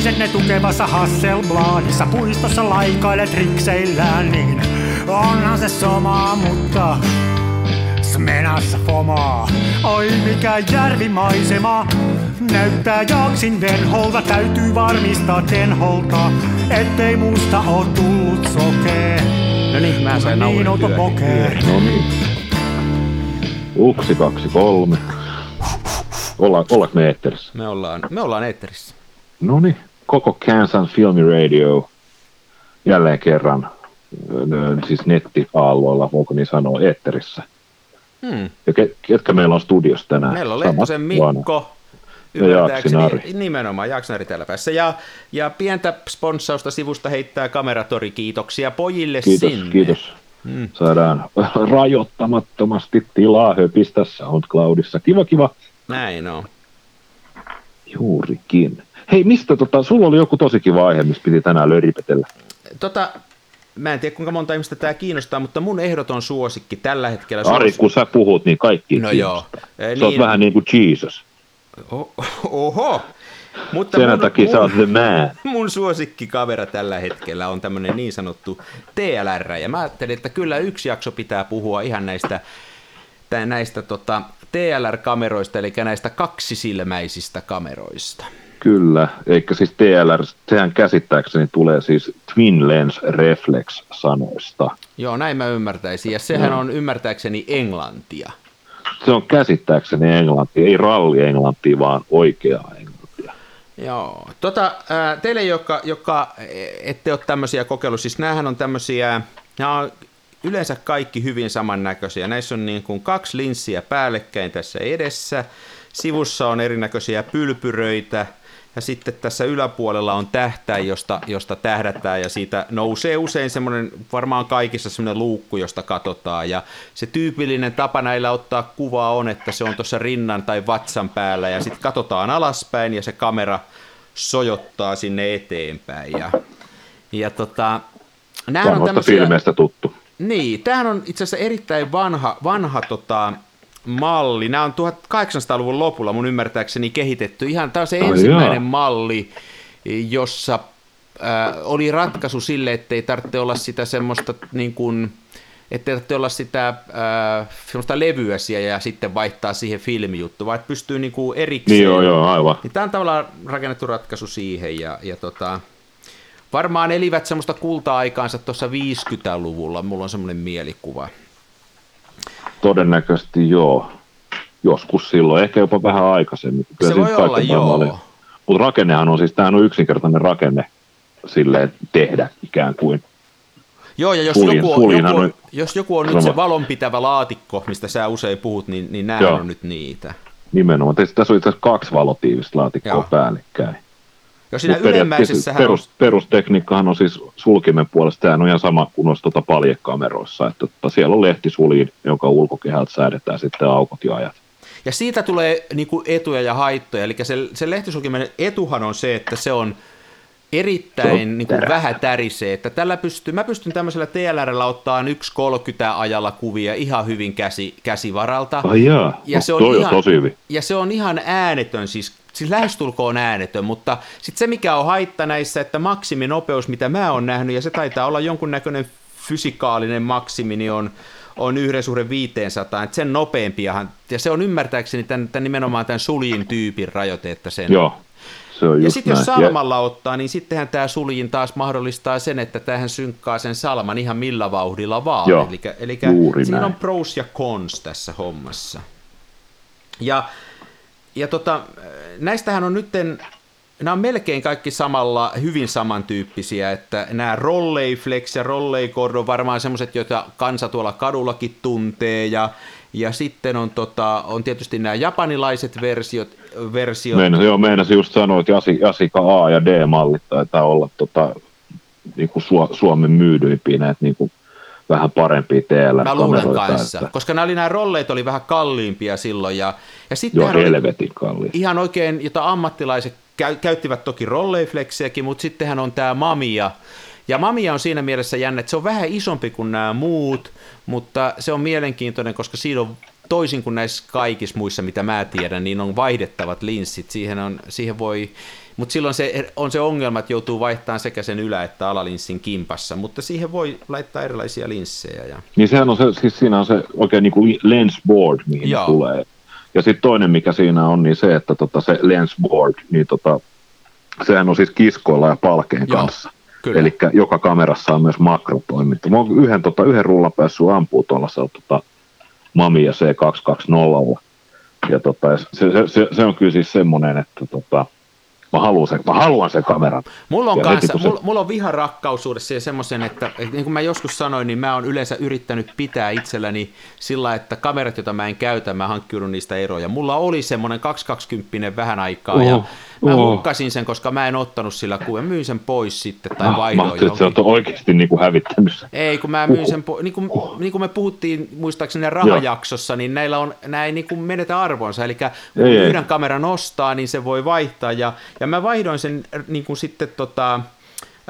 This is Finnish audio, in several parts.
Naisenne tukevassa Hasselbladissa puistossa laikaile trikseillään, niin onhan se sama, mutta Smenassa fomaa. Oi mikä järvimaisema, näyttää jaksin venholta, täytyy varmistaa tenholta, ettei musta oo tullut sokee. No niin, mä sain Niin outo pokee. No niin. Uksi, kaksi, kolme. Olla, ollaanko me eetterissä? Me ollaan, me ollaan eetterissä. No niin. Koko Kansas Filmi Radio jälleen kerran siis nettiaalloilla, voiko niin sanoa, eetterissä. Hmm. Ja ke, ketkä meillä on studiossa tänään? Meillä on Lehtosen. Mikko, Ja ymmärtääkseni Jaaksinari. nimenomaan Jaaksonari täällä päässä. Ja, ja pientä sponssausta sivusta heittää kameratori. Kiitoksia pojille Kiitos, sinne. kiitos. Mm. Saadaan rajoittamattomasti tilaa höpistä SoundCloudissa. Kiva, kiva. Näin on. Juurikin. Hei, mistä tota, sulla oli joku tosi kiva aihe, missä piti tänään löripetellä. Tota, mä en tiedä kuinka monta ihmistä tämä kiinnostaa, mutta mun ehdoton suosikki tällä hetkellä... Ari, suos- kun sä puhut, niin kaikki No kiinnostaa. joo. Sä oot niin- vähän niin kuin Jesus. O- Oho! Mutta Sen mun, takia sä oot the man. mun suosikkikavera tällä hetkellä on tämmöinen niin sanottu TLR, ja mä ajattelin, että kyllä yksi jakso pitää puhua ihan näistä, tä- näistä tota, TLR-kameroista, eli näistä kaksisilmäisistä kameroista. Kyllä, eikä siis TLR, sehän käsittääkseni tulee siis Twin Lens Reflex sanoista. Joo, näin mä ymmärtäisin, ja sehän on ymmärtääkseni englantia. Se on käsittääkseni englanti, ei ralli englantia, vaan oikeaa englantia. Joo. Tota, teille, jotka, jotka ette ole tämmöisiä kokeillut, siis näähän on tämmöisiä, nämä on yleensä kaikki hyvin samannäköisiä. Näissä on niin kuin kaksi linssiä päällekkäin tässä edessä, sivussa on erinäköisiä pylpyröitä, ja sitten tässä yläpuolella on tähtäin, josta, josta tähdätään, ja siitä nousee usein semmoinen, varmaan kaikissa semmoinen luukku, josta katsotaan, ja se tyypillinen tapa näillä ottaa kuvaa on, että se on tuossa rinnan tai vatsan päällä, ja sitten katsotaan alaspäin, ja se kamera sojottaa sinne eteenpäin, ja, ja tota, näähän on tämmöisiä, filmeistä tuttu. niin, tämähän on itse asiassa erittäin vanha, vanha tota, malli. Nämä on 1800-luvun lopulla mun ymmärtääkseni kehitetty. Ihan tämä on se Ai ensimmäinen jaa. malli, jossa äh, oli ratkaisu sille, ettei tarvitse olla sitä semmoista niin kuin, ettei tarvitse olla sitä äh, semmoista levyä siellä ja sitten vaihtaa siihen filmijuttu, vaan että pystyy niin kuin erikseen. Niin joo, joo, aivan. Niin tämä on tavallaan rakennettu ratkaisu siihen ja, ja tota, varmaan elivät semmoista kulta-aikaansa tuossa 50-luvulla, mulla on semmoinen mielikuva. Todennäköisesti joo. Joskus silloin, ehkä jopa vähän aikaisemmin. Se voi olla, joo. Mutta rakennehan on siis, tämähän on yksinkertainen rakenne silleen tehdä ikään kuin. Joo, ja jos Sulin- joku on, joku on, jos joku on nyt se valonpitävä laatikko, mistä sä usein puhut, niin, niin nämä Joo. on nyt niitä. Nimenomaan. Tässä tässä on itse asiassa kaksi valotiivista laatikkoa Joo. päällekkäin. Jos siinä ylemmäisessähän perus, perustekniikkahan on siis sulkimen puolesta, sehän on ihan sama kuin noissa tuota paljekameroissa, että tota, siellä on lehtisuliin, jonka ulkokehältä säädetään sitten aukot ja ajat. Ja siitä tulee niin kuin etuja ja haittoja. Eli se, se lehtisulkimen etuhan on se, että se on erittäin niin kuin vähän tärisee. Että tällä pystyy, mä pystyn tämmöisellä TLRllä ottaa 1.30 ajalla kuvia ihan hyvin käsi, käsivaralta. Ai jaa, Ja no, se on ihan- on tosi hyvin. Ja se on ihan äänetön, siis, siis lähestulkoon äänetön, mutta sitten se mikä on haitta näissä, että maksiminopeus, mitä mä oon nähnyt, ja se taitaa olla jonkunnäköinen fysikaalinen maksimi, niin on, on yhden suhde 500, että sen nopeampiahan, ja se on ymmärtääkseni tämän, tämän nimenomaan tämän suljin tyypin rajoite, että sen... Joo, se on Ja sitten jos salmalla ottaa, niin sittenhän tämä suljin taas mahdollistaa sen, että tähän synkkaa sen salman ihan millä vauhdilla vaan. Joo, Eli, eli siinä näin. on pros ja cons tässä hommassa. Ja, ja tota, näistähän on nytten, nämä on melkein kaikki samalla, hyvin samantyyppisiä, että nämä Rolleiflex ja Rolleicord on varmaan semmoiset, joita kansa tuolla kadullakin tuntee, ja, ja sitten on, tota, on tietysti nämä japanilaiset versiot, versiot Meinasin, joo, meinasin just sanoa, että Jasi, Jasika A ja D-mallit taitaa olla tota, niin kuin Su- Suomen myydyimpiä näitä niin kuin vähän parempia Mä luulen kanssa, Että, koska nämä, oli, nämä rolleet oli vähän kalliimpia silloin, ja, ja joo, sitten oli helvetin kalli. ihan oikein, jota ammattilaiset käy, käyttivät toki rolleifleksiäkin, mutta sittenhän on tämä Mamia, ja Mamia on siinä mielessä jännä, että se on vähän isompi kuin nämä muut, mutta se on mielenkiintoinen, koska siinä on toisin kuin näissä kaikissa muissa, mitä mä tiedän, niin on vaihdettavat linssit. Siihen, on, siihen voi, mutta silloin se, on se ongelma, että joutuu vaihtamaan sekä sen ylä- että alalinssin kimpassa, mutta siihen voi laittaa erilaisia linssejä. Ja... Niin sehän on se, siis siinä on se oikein niin kuin lens board, mihin Joo. tulee. Ja sitten toinen, mikä siinä on, niin se, että tota, se lens board, niin tota, sehän on siis kiskoilla ja palkeen Joo. kanssa. Eli joka kamerassa on myös makrotoiminta. Mä oon yhden, tota, yhden rullan päässyt ampuu tuollaisella tota, Mamiya C220. Ja tota, se, se, se, se, on kyllä siis semmoinen, että tota, mä haluan sen, mä haluan sen kameran. Mulla on, kanssa, se... mulla, mulla on viharakkaussuudessa ja semmoisen, että, että niin kuin mä joskus sanoin, niin mä oon yleensä yrittänyt pitää itselläni sillä, että kamerat, joita mä en käytä, mä hankkiudun niistä eroja. Mulla oli semmoinen 220 vähän aikaa oh. ja Mä oh. hukkasin sen, koska mä en ottanut sillä kuvia. Myin sen pois sitten tai ah, vaihdoin että sä oikeasti niin kuin hävittänyt sen. Ei, kun mä myin sen pois. Niin kuin, oh. niin kuin me puhuttiin muistaakseni rahajaksossa, niin näillä on, näin ei niin kuin menetä arvonsa. Eli kun ei, yhden ei. kameran ostaa, niin se voi vaihtaa. Ja, ja mä vaihdoin sen niin kuin sitten tota,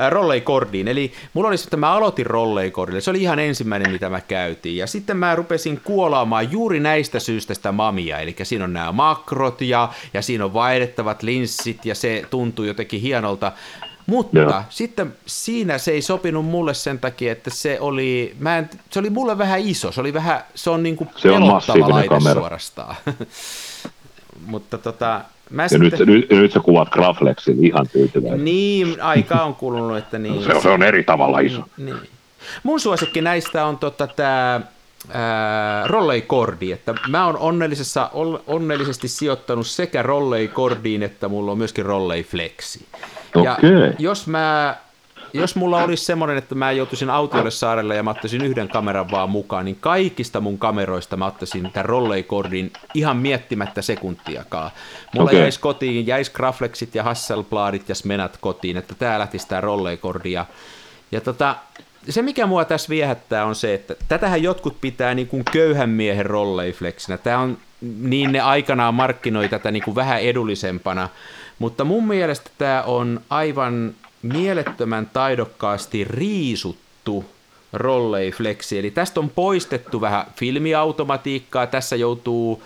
rolleikordiin. Eli mulla oli että mä aloitin rolleikordille. Se oli ihan ensimmäinen, mitä mä käytiin. Ja sitten mä rupesin kuolaamaan juuri näistä syistä sitä mamia. Eli siinä on nämä makrot ja, ja siinä on vaihdettavat linssit ja se tuntuu jotenkin hienolta. Mutta Joo. sitten siinä se ei sopinut mulle sen takia, että se oli, mä en, se oli mulle vähän iso, se oli vähän, se on niin kuin se pelottava on laite kamera. suorastaan. Mutta tota, Mä ja sitten... nyt, nyt, nyt sä kuvat Graflexin ihan tyytyväinen. Niin, aika on kulunut, että niin. se, on, se on eri tavalla iso. Niin. Mun suosikki näistä on tota, tämä rollei-kordi, että mä oon onnellisessa, onnellisesti sijoittanut sekä rollei-kordiin, että mulla on myöskin rollei-flexi. Okay. Ja jos mä jos mulla olisi semmoinen, että mä joutuisin autiolle saarelle ja mä ottaisin yhden kameran vaan mukaan, niin kaikista mun kameroista mä ottaisin tämän rolleikordin ihan miettimättä sekuntiakaan. Mulla okay. jäisi kotiin, jäisi Graflexit ja Hasselbladit ja Smenat kotiin, että tää lähtisi tää rolleikordi. Ja, ja tota, se, mikä mua tässä viehättää, on se, että tätähän jotkut pitää niin kuin köyhän miehen rolleiflexinä. Tämä on, niin ne aikanaan markkinoi tätä niin kuin vähän edullisempana, mutta mun mielestä tämä on aivan mielettömän taidokkaasti riisuttu rolleiflexi, eli tästä on poistettu vähän filmiautomatiikkaa, tässä joutuu,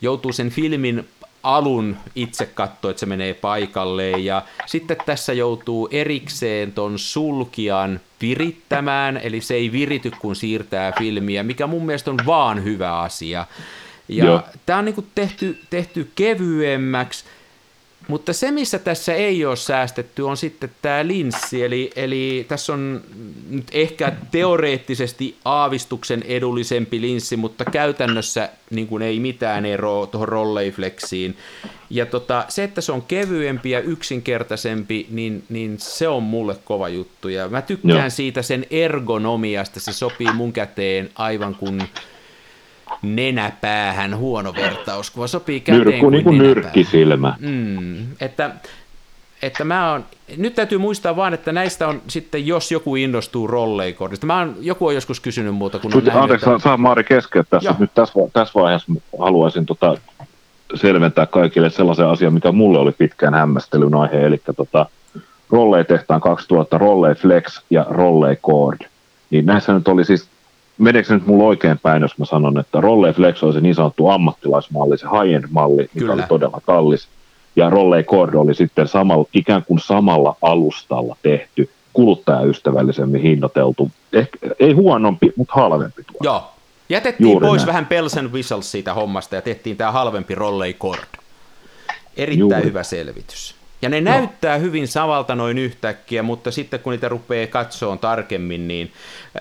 joutuu sen filmin alun itse katsoa, että se menee paikalleen ja sitten tässä joutuu erikseen ton sulkijan virittämään, eli se ei virity kun siirtää filmiä, mikä mun mielestä on vaan hyvä asia. Ja tämä on niinku tehty, tehty kevyemmäksi, mutta se, missä tässä ei ole säästetty, on sitten tämä linssi, eli, eli tässä on nyt ehkä teoreettisesti aavistuksen edullisempi linssi, mutta käytännössä niin kuin ei mitään eroa tuohon rolleiflexiin. Ja tota, se, että se on kevyempi ja yksinkertaisempi, niin, niin se on mulle kova juttu. Ja mä tykkään Joo. siitä sen ergonomiasta, se sopii mun käteen aivan kuin nenäpäähän huono vertaus, kun sopii käteen Nyrkku, kuin niin kuin nyrkkisilmä. Mm, että, että mä on, nyt täytyy muistaa vaan, että näistä on sitten, jos joku innostuu rolleikordista. Mä oon, joku on joskus kysynyt muuta, kun on nähnyt, Anteeksi, että... saa Maari keskeyttää tässä. Nyt tässä, tässä vaiheessa haluaisin tota, selventää kaikille sellaisen asian, mikä mulle oli pitkään hämmästelyn aihe, eli tota, Rollei tehtaan 2000, Rollei Flex ja Rollei Cord. Niin näissä nyt oli siis meneekö nyt mulla oikein päin, jos mä sanon, että Rollei Flex oli se niin sanottu ammattilaismalli, se high-end-malli, mikä Kyllä. oli todella kallis, ja Rollei Cord oli sitten samalla, ikään kuin samalla alustalla tehty, kuluttajaystävällisemmin hinnoiteltu, ehkä, ei huonompi, mutta halvempi tuote. Joo, jätettiin Juuri pois näin. vähän Bells and Whistles siitä hommasta ja tehtiin tämä halvempi Rollei Cord. Erittäin Juuri. hyvä selvitys. Ja ne no. näyttää hyvin samalta noin yhtäkkiä, mutta sitten kun niitä rupeaa katsoa tarkemmin, niin,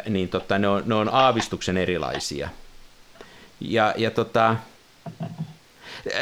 niin tota, ne, on, ne on aavistuksen erilaisia. Ja, ja tota,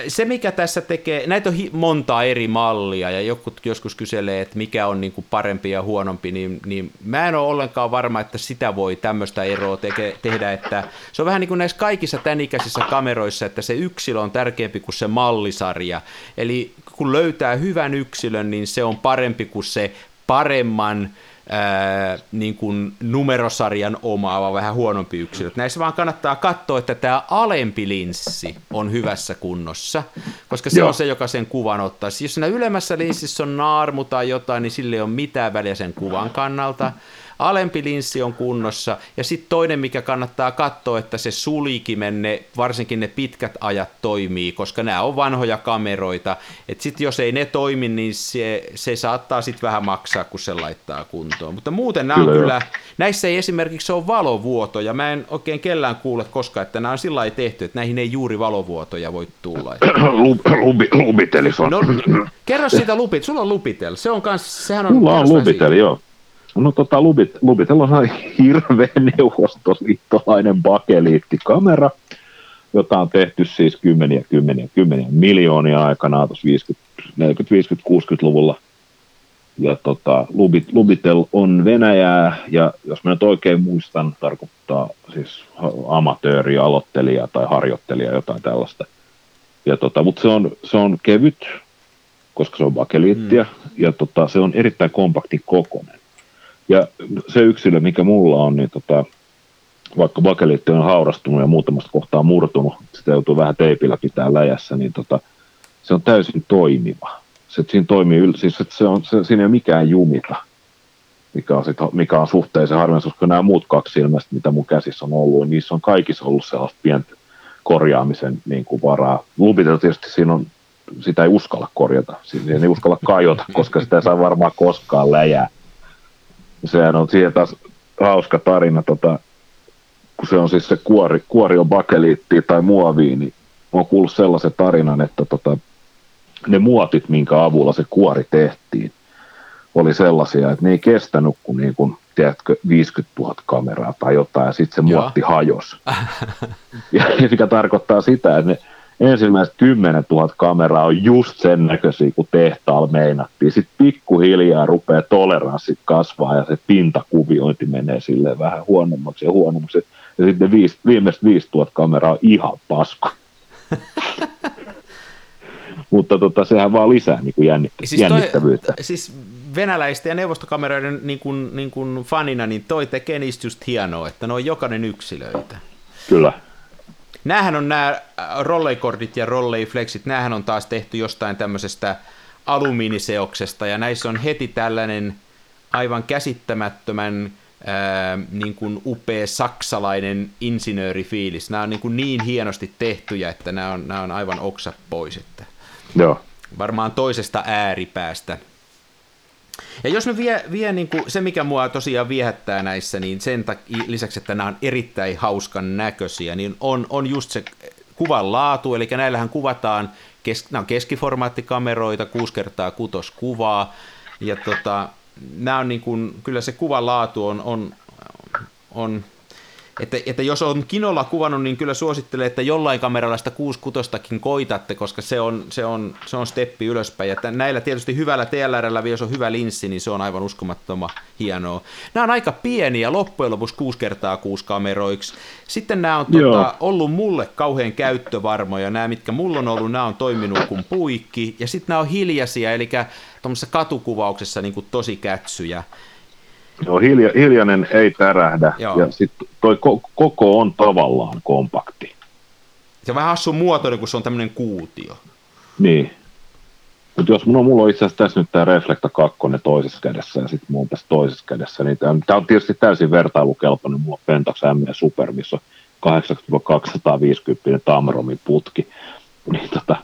se, mikä tässä tekee, näitä on monta eri mallia ja joku joskus kyselee, että mikä on niin kuin parempi ja huonompi, niin, niin mä en ole ollenkaan varma, että sitä voi tämmöistä eroa teke, tehdä, että se on vähän niin kuin näissä kaikissa tämän ikäisissä kameroissa, että se yksilö on tärkeämpi kuin se mallisarja. Eli kun löytää hyvän yksilön, niin se on parempi kuin se paremman ää, niin kuin numerosarjan omaava vähän huonompi yksilö. Näissä vaan kannattaa katsoa, että tämä alempi linssi on hyvässä kunnossa, koska se Joo. on se, joka sen kuvan ottaa. Siis jos siinä ylemmässä linssissä on naarmu tai jotain, niin sille ei ole mitään väliä sen kuvan kannalta. Alempi linssi on kunnossa, ja sitten toinen, mikä kannattaa katsoa, että se sulikimen, ne, varsinkin ne pitkät ajat toimii, koska nämä on vanhoja kameroita, että sitten jos ei ne toimi, niin se, se saattaa sitten vähän maksaa, kun se laittaa kuntoon. Mutta muuten nämä on kyllä, kyllä näissä ei esimerkiksi ole valovuotoja, mä en oikein kellään kuule koskaan, että nämä on sillä lailla tehty, että näihin ei juuri valovuotoja voi tulla. Lubi, lubitel, on. No, kerro siitä lupit, sulla on lubitel, se on kans, sehän on... Mulla on lubitel, joo. No tota, Lubit, Lubitel on hirveän neuvostoliittolainen bakeliittikamera, jota on tehty siis kymmeniä, kymmeniä, kymmeniä miljoonia aikanaan tuossa 50, 40, 50, 60-luvulla. Ja tota, Lubit, Lubitel on Venäjää, ja jos mä nyt oikein muistan, tarkoittaa siis amatööri, aloittelija tai harjoittelija, jotain tällaista. Ja tota, mutta se on, se on kevyt, koska se on bakeliittia, mm. ja tota, se on erittäin kompaktin kokonen. Ja se yksilö, mikä mulla on, niin tota, vaikka bakeliitti on haurastunut ja muutamasta kohtaa murtunut, sitä joutuu vähän teipillä pitää läjässä, niin tota, se on täysin toimiva. Se, että siinä toimii, siis että se on, se, siinä ei ole mikään jumita, mikä on, sit, mikä on suhteellisen harvinaisuus, koska nämä muut kaksi ilmeistä, mitä mun käsissä on ollut, niin niissä on kaikissa ollut sellaista pientä korjaamisen niin kuin varaa. Lubitel tietysti siinä on, sitä ei uskalla korjata, siinä ei uskalla kajota, koska sitä ei saa varmaan koskaan läjää sehän on siihen taas hauska tarina, tota, kun se on siis se kuori, kuori on bakeliittia tai muoviin, niin on kuullut sellaisen tarinan, että tota, ne muotit, minkä avulla se kuori tehtiin, oli sellaisia, että ne ei kestänyt kuin, niin kuin tiedätkö, 50 000 kameraa tai jotain, ja sitten se muotti hajos. ja mikä tarkoittaa sitä, että ne ensimmäiset 10 000 kameraa on just sen näköisiä kuin tehtaalla meinattiin. Sitten pikkuhiljaa rupeaa toleranssit kasvaa ja se pintakuviointi menee sille vähän huonommaksi ja huonommaksi. Ja sitten viis, viimeiset 5000 kameraa on ihan pasko. Mutta tota, sehän vaan lisää niin kuin jännittä, siis jännittävyyttä. Toi, siis venäläisten ja neuvostokameroiden niin kuin, niin kuin fanina, niin toi tekee niistä just hienoa, että ne on jokainen yksilöitä. Kyllä. Näähän on nämä äh, rolleikordit ja rolleiflexit, näähän on taas tehty jostain tämmöisestä alumiiniseoksesta, ja näissä on heti tällainen aivan käsittämättömän ää, äh, niin kuin upea saksalainen insinöörifiilis. Nämä on niin, kuin niin hienosti tehtyjä, että nämä on, nämä on aivan oksa pois. Että Joo. Varmaan toisesta ääripäästä ja jos me vie, vie niin kuin se, mikä mua tosiaan viehättää näissä, niin sen takia, lisäksi, että nämä on erittäin hauskan näköisiä, niin on, on just se kuvan laatu, eli näillähän kuvataan, kes, nämä on keskiformaattikameroita, 6 kertaa kutos kuvaa, ja tota, nämä on niin kuin, kyllä se kuvan laatu on, on, on että, että jos on Kinolla kuvannut, niin kyllä suosittelee, että jollain kameralla sitä 66 koitatte, koska se on, se on, se on steppi ylöspäin. Ja näillä tietysti hyvällä TLRllä, jos on hyvä linssi, niin se on aivan uskomattoman hienoa. Nämä on aika pieniä loppujen lopuksi 6 kertaa 6 kameroiksi. Sitten nämä on tuota, ollut mulle kauhean käyttövarmoja. Nämä, mitkä mulla on ollut, nämä on toiminut kuin puikki. Ja sitten nämä on hiljaisia, eli tuommoisessa katukuvauksessa niin kuin tosi kätsyjä. Joo, hilja, hiljainen ei tärähdä Joo. ja sitten toi ko- koko on tavallaan kompakti. Se on vähän hassun muotoinen, kun se on tämmöinen kuutio. Niin. Mutta jos mulla on, mulla on itse asiassa tässä nyt tämä Reflecta 2 toisessa kädessä ja sitten mulla tässä toisessa kädessä, niin tämä on tietysti täysin vertailukelpoinen. Mulla on Pentax M Super, missä on 80-250 Tamromin putki. Niin tota,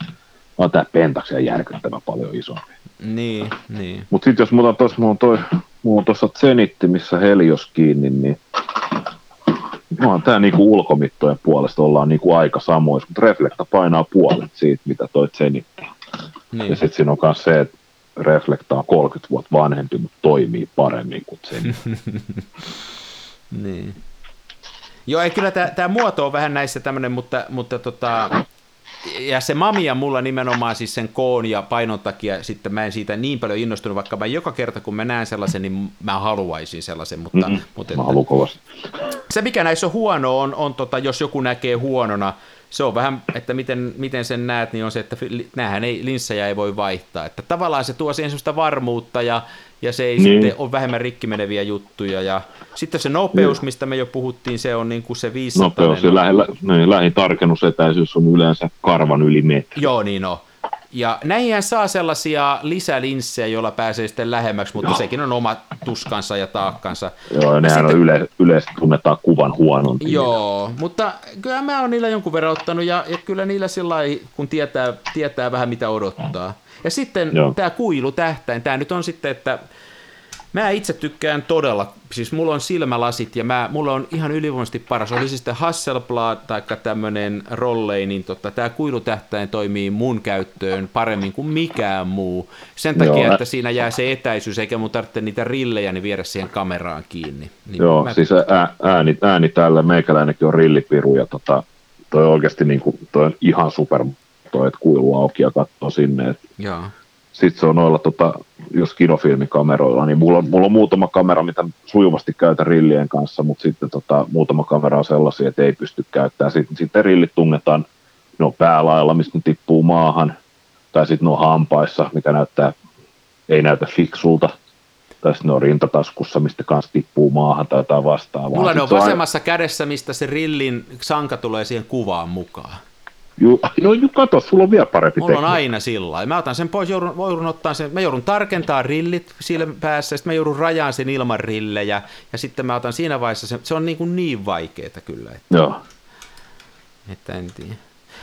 on tämä Pentax järkyttävä paljon isompi. Niin, niin. Mutta sitten jos mulla on mulla on toi mulla on tuossa Zenitti, missä Helios kiinni, niin on tämä niinku ulkomittojen puolesta ollaan niinku aika samoissa, mutta Reflecta painaa puolet siitä, mitä toi Zenitti. Niin. Ja sitten siinä on myös se, että Reflecta on 30 vuotta vanhempi, mutta toimii paremmin kuin Zenitti. niin. Joo, ei kyllä tämä muoto on vähän näissä tämmöinen, mutta, mutta tota, ja se mamia mulla nimenomaan siis sen koon ja painon takia sitten mä en siitä niin paljon innostunut, vaikka mä joka kerta kun mä näen sellaisen, niin mä haluaisin sellaisen, mutta... Mm-hmm. mutta mä haluan kovasti. Se mikä näissä on huono on, on tota, jos joku näkee huonona, se on vähän, että miten, miten sen näet, niin on se, että näähän ei, linssejä ei voi vaihtaa. Että tavallaan se tuo siihen sellaista varmuutta ja, ja se ei niin. sitten ole vähemmän rikkimeneviä juttuja. Ja sitten se nopeus, niin. mistä me jo puhuttiin, se on niin kuin se 500. Nopeus ja lähi, niin, lähitarkennusetäisyys on yleensä karvan yli metri. Joo, niin on. Ja näihin saa sellaisia lisälinssejä, joilla pääsee sitten lähemmäksi, mutta Joo. sekin on oma tuskansa ja taakkansa. Joo, ja nehän sitten... on yle, yleisesti tunnetaan kuvan huonon. Joo, mutta kyllä mä oon niillä jonkun verran ottanut, ja, ja kyllä niillä sillä kun tietää, tietää vähän mitä odottaa. Ja sitten tämä kuilu tähtäin, tämä nyt on sitten, että Mä itse tykkään todella, siis mulla on silmälasit ja mä, mulla on ihan ylivoimaisesti paras, oli sitten Hasselblad tai tämmönen Rollei, niin tota, tämä kuilutähtäin toimii mun käyttöön paremmin kuin mikään muu. Sen takia, Joo, että siinä jää se etäisyys, eikä mun tarvitse niitä rillejä niin viedä siihen kameraan kiinni. Niin Joo, mä... siis ääni, ääni täällä, meikäläinenkin on rillipiru ja tota, toi oikeasti niin kuin, toi on ihan super, toi, että kuilu auki ja katsoo sinne. Et... Joo sitten se on noilla, tota, jos kinofilmikameroilla, niin mulla on, mulla on muutama kamera, mitä sujuvasti käytän rillien kanssa, mutta sitten tota, muutama kamera on sellaisia, että ei pysty käyttämään. Sitten, sitten rillit tunnetaan, ne on päälailla, mistä ne tippuu maahan, tai sitten ne on hampaissa, mikä näyttää, ei näytä fiksulta, tai sitten ne on rintataskussa, mistä kanssa tippuu maahan tai jotain vastaavaa. Mulla ne on vasemmassa aina... kädessä, mistä se rillin sanka tulee siihen kuvaan mukaan. Ju, no ju, kato, sulla on vielä parempi Mulla tekniikka. on aina sillä Mä otan sen pois, joudun, joudun ottaa sen, mä joudun tarkentaa rillit sillä päässä, sitten mä joudun rajaan sen ilman rillejä, ja sitten mä otan siinä vaiheessa, se, se on niin, kuin niin vaikeaa kyllä. Että, Joo. Että en tiedä.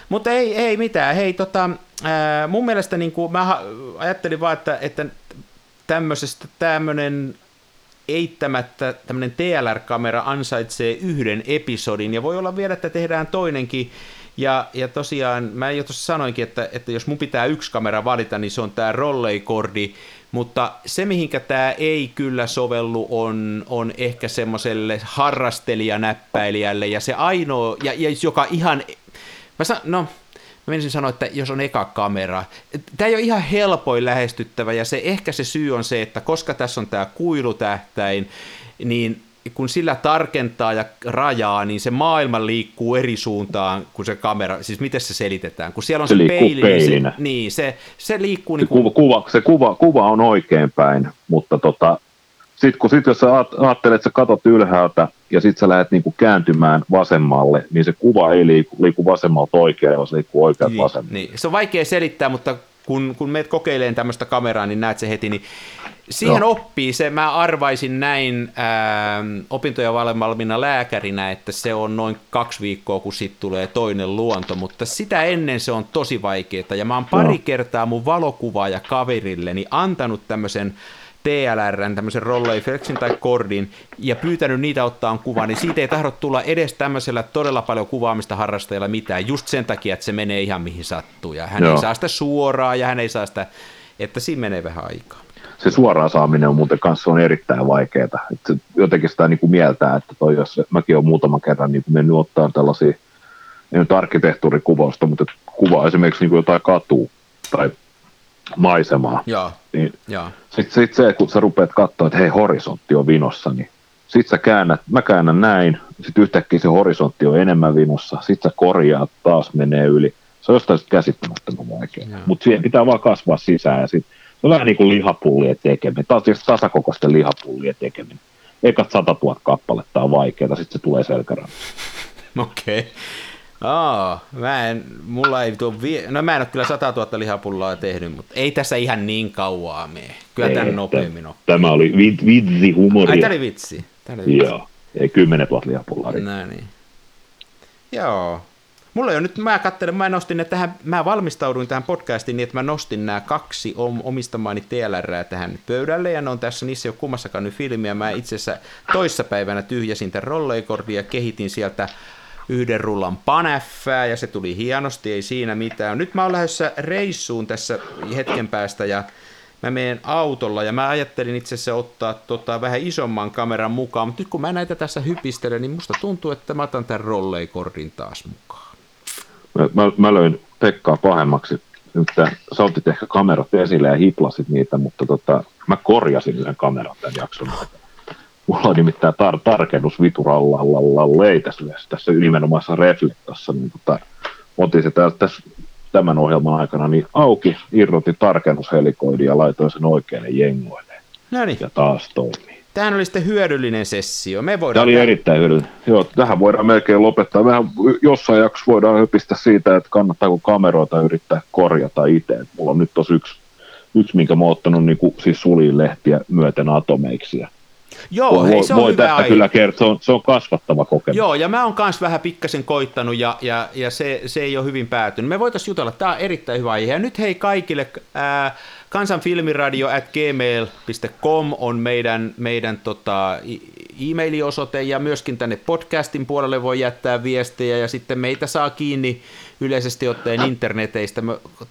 Mutta ei, ei mitään. Hei, tota, ää, mun mielestä niin kuin, mä ajattelin vaan, että, että tämmöisestä tämmöinen eittämättä tämmöinen TLR-kamera ansaitsee yhden episodin, ja voi olla vielä, että tehdään toinenkin, ja, ja tosiaan, mä jo tuossa sanoinkin, että, että jos mun pitää yksi kamera valita, niin se on tämä rolleikordi, mutta se, mihinkä tämä ei kyllä sovellu, on, on ehkä semmoiselle harrastelijanäppäilijälle, ja se ainoa, ja, ja joka ihan, mä san, no, mä menisin sanoa, että jos on eka kamera. Tämä ei ole ihan helpoin lähestyttävä, ja se ehkä se syy on se, että koska tässä on tämä kuilutähtäin, niin kun sillä tarkentaa ja rajaa, niin se maailma liikkuu eri suuntaan kuin se kamera. Siis miten se selitetään? Kun siellä on se, se peili, niin se, niin se, se liikkuu... Se, niin kuin... kuva, se kuva, kuva on oikein päin, mutta tota, sitten kun sit jos sä ajattelet, että sä katot ylhäältä ja sitten sä lähdet niinku kääntymään vasemmalle, niin se kuva ei liiku, liiku vasemmalta oikealle, vaan se liikkuu oikealta niin, vasemmalle. Niin. Se on vaikea selittää, mutta kun, kun meet kokeileen tämmöistä kameraa, niin näet se heti, niin siihen Joo. oppii se, mä arvaisin näin ää, opintoja valmina lääkärinä, että se on noin kaksi viikkoa, kun sitten tulee toinen luonto, mutta sitä ennen se on tosi vaikeaa, ja mä oon pari Joo. kertaa mun valokuvaaja kaverilleni antanut tämmöisen TLRn, tämmöisen rollei flexin tai kordin, ja pyytänyt niitä ottaa kuva, niin siitä ei tahdo tulla edes tämmöisellä todella paljon kuvaamista harrastajalla mitään, just sen takia, että se menee ihan mihin sattuu, ja hän Joo. ei saa sitä suoraan, ja hän ei saa sitä, että siinä menee vähän aikaa. Se suoraan saaminen on muuten kanssa on erittäin vaikeaa. Että jotenkin sitä niin kuin mieltää, että toi, jos mäkin olen muutaman kerran niin mennyt ottaa tällaisia, ei nyt arkkitehtuurikuvausta, mutta kuvaa esimerkiksi niin kuin jotain katua tai maisemaa. Joo. Niin Sitten sit se, kun sä rupeat katsoa, että hei, horisontti on vinossa, niin sitten sä käännät, mä käännän näin, sitten yhtäkkiä se horisontti on enemmän vinossa, sitten sä korjaat, taas menee yli. Se on jostain käsittämättömän vaikea. Mutta siihen pitää vaan kasvaa sisään ja sitten se on vähän niin kuin lihapullien tekeminen, taas tasakokoisten lihapullien tekeminen. Ekat 100 000 kappaletta on vaikeaa, sitten se tulee selkärannassa. Okei. Okay. Aa, mä en, mulla ei tuo vie... No mä en ole kyllä 100 000 lihapulloa tehnyt, mutta ei tässä ihan niin kauaa mene. Kyllä tämän nopeammin on. Tämä oli vitsi humori. Ai, tämä oli vitsi. Tämä oli vitsi. Joo, ei 10 000 lihapulloa. No niin. Joo. Mulla jo nyt, mä katselen, mä nostin, että tähän, mä valmistauduin tähän podcastiin niin, että mä nostin nämä kaksi omistamaani TLR tähän pöydälle, ja ne on tässä, niissä ei ole kummassakaan nyt filmiä. Mä itse asiassa toissapäivänä tyhjäsin tämän rolleikordia ja kehitin sieltä yhden rullan panäffää ja se tuli hienosti, ei siinä mitään. Nyt mä oon lähdössä reissuun tässä hetken päästä ja mä menen autolla ja mä ajattelin itse asiassa ottaa tota, vähän isomman kameran mukaan, mutta nyt kun mä näitä tässä hypistelen, niin musta tuntuu, että mä otan tämän rolleikordin taas mukaan. Mä, mä, mä löin Pekkaa pahemmaksi. Nyt sä otit ehkä kamerat esille ja hiplasit niitä, mutta tota, mä korjasin yhden kameran tämän jakson. Mulla on nimittäin tar- tarkennus vituralla tässä, tässä nimenomaisessa reflektossa, niin tota, otin se tässä tämän ohjelman aikana niin auki, irrotin tarkennushelikoidin ja laitoin sen oikealle jengoille. Ja taas toimii. Tämähän oli sitten hyödyllinen sessio. Me voidaan Tämä oli erittäin hyödyllinen. Joo, tähän voidaan melkein lopettaa. Vähän jossain jaksossa voidaan höpistä siitä, että kannattaako kameroita yrittää korjata itse. Mulla on nyt tosi yksi, yksi minkä mä oon ottanut niin kuin, siis lehtiä myöten atomeiksi. Joo, voi, hei, se on voi hyvä tästä aihe. kyllä kertoa, se on, se on kasvattava kokemus. Joo, ja mä oon kanssa vähän pikkasen koittanut, ja, ja, ja se, se ei ole hyvin päätynyt. Me voitaisiin jutella, tämä on erittäin hyvä aihe. Ja nyt hei kaikille, ää, kansanfilmiradio at gmail.com on meidän, meidän tota, e-mailiosoite, ja myöskin tänne podcastin puolelle voi jättää viestejä, ja sitten meitä saa kiinni yleisesti ottaen interneteistä.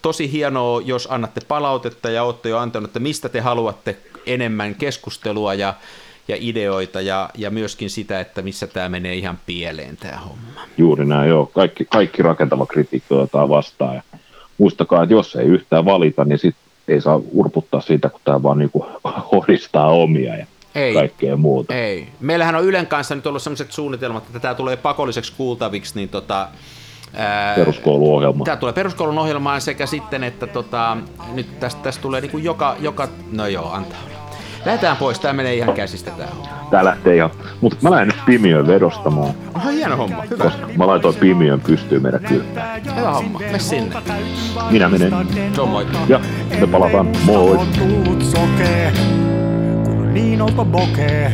Tosi hienoa, jos annatte palautetta, ja olette jo antanut, että mistä te haluatte enemmän keskustelua, ja ja ideoita ja, ja myöskin sitä, että missä tämä menee ihan pieleen tämä homma. Juuri näin, joo. Kaikki, kaikki rakentava kritiikki otetaan vastaan ja muistakaa, että jos ei yhtään valita, niin sit ei saa urputtaa siitä, kun tämä vaan niinku horistaa omia ja ei, kaikkea muuta. Ei. Meillähän on Ylen kanssa nyt ollut sellaiset suunnitelmat, että tämä tulee pakolliseksi kuultaviksi, niin tota, peruskouluohjelma. Tämä tulee peruskoulun ohjelmaan sekä sitten, että tota, nyt tästä, tästä tulee niin kuin joka, joka, no joo, antaa Lähdetään pois, tää menee ihan käsistä tää homma. Tää lähtee ihan, mutta mä lähden nyt Pimiön vedostamaan. Oha, hieno homma, hyvä. Koska mä laitoin Pimiön pystyyn meidän kylttään. Hyvä homma, me sinne. Minä menen. Se on moi. Ja me palataan, moi. On tullut sokee, kun on niin olto bokee.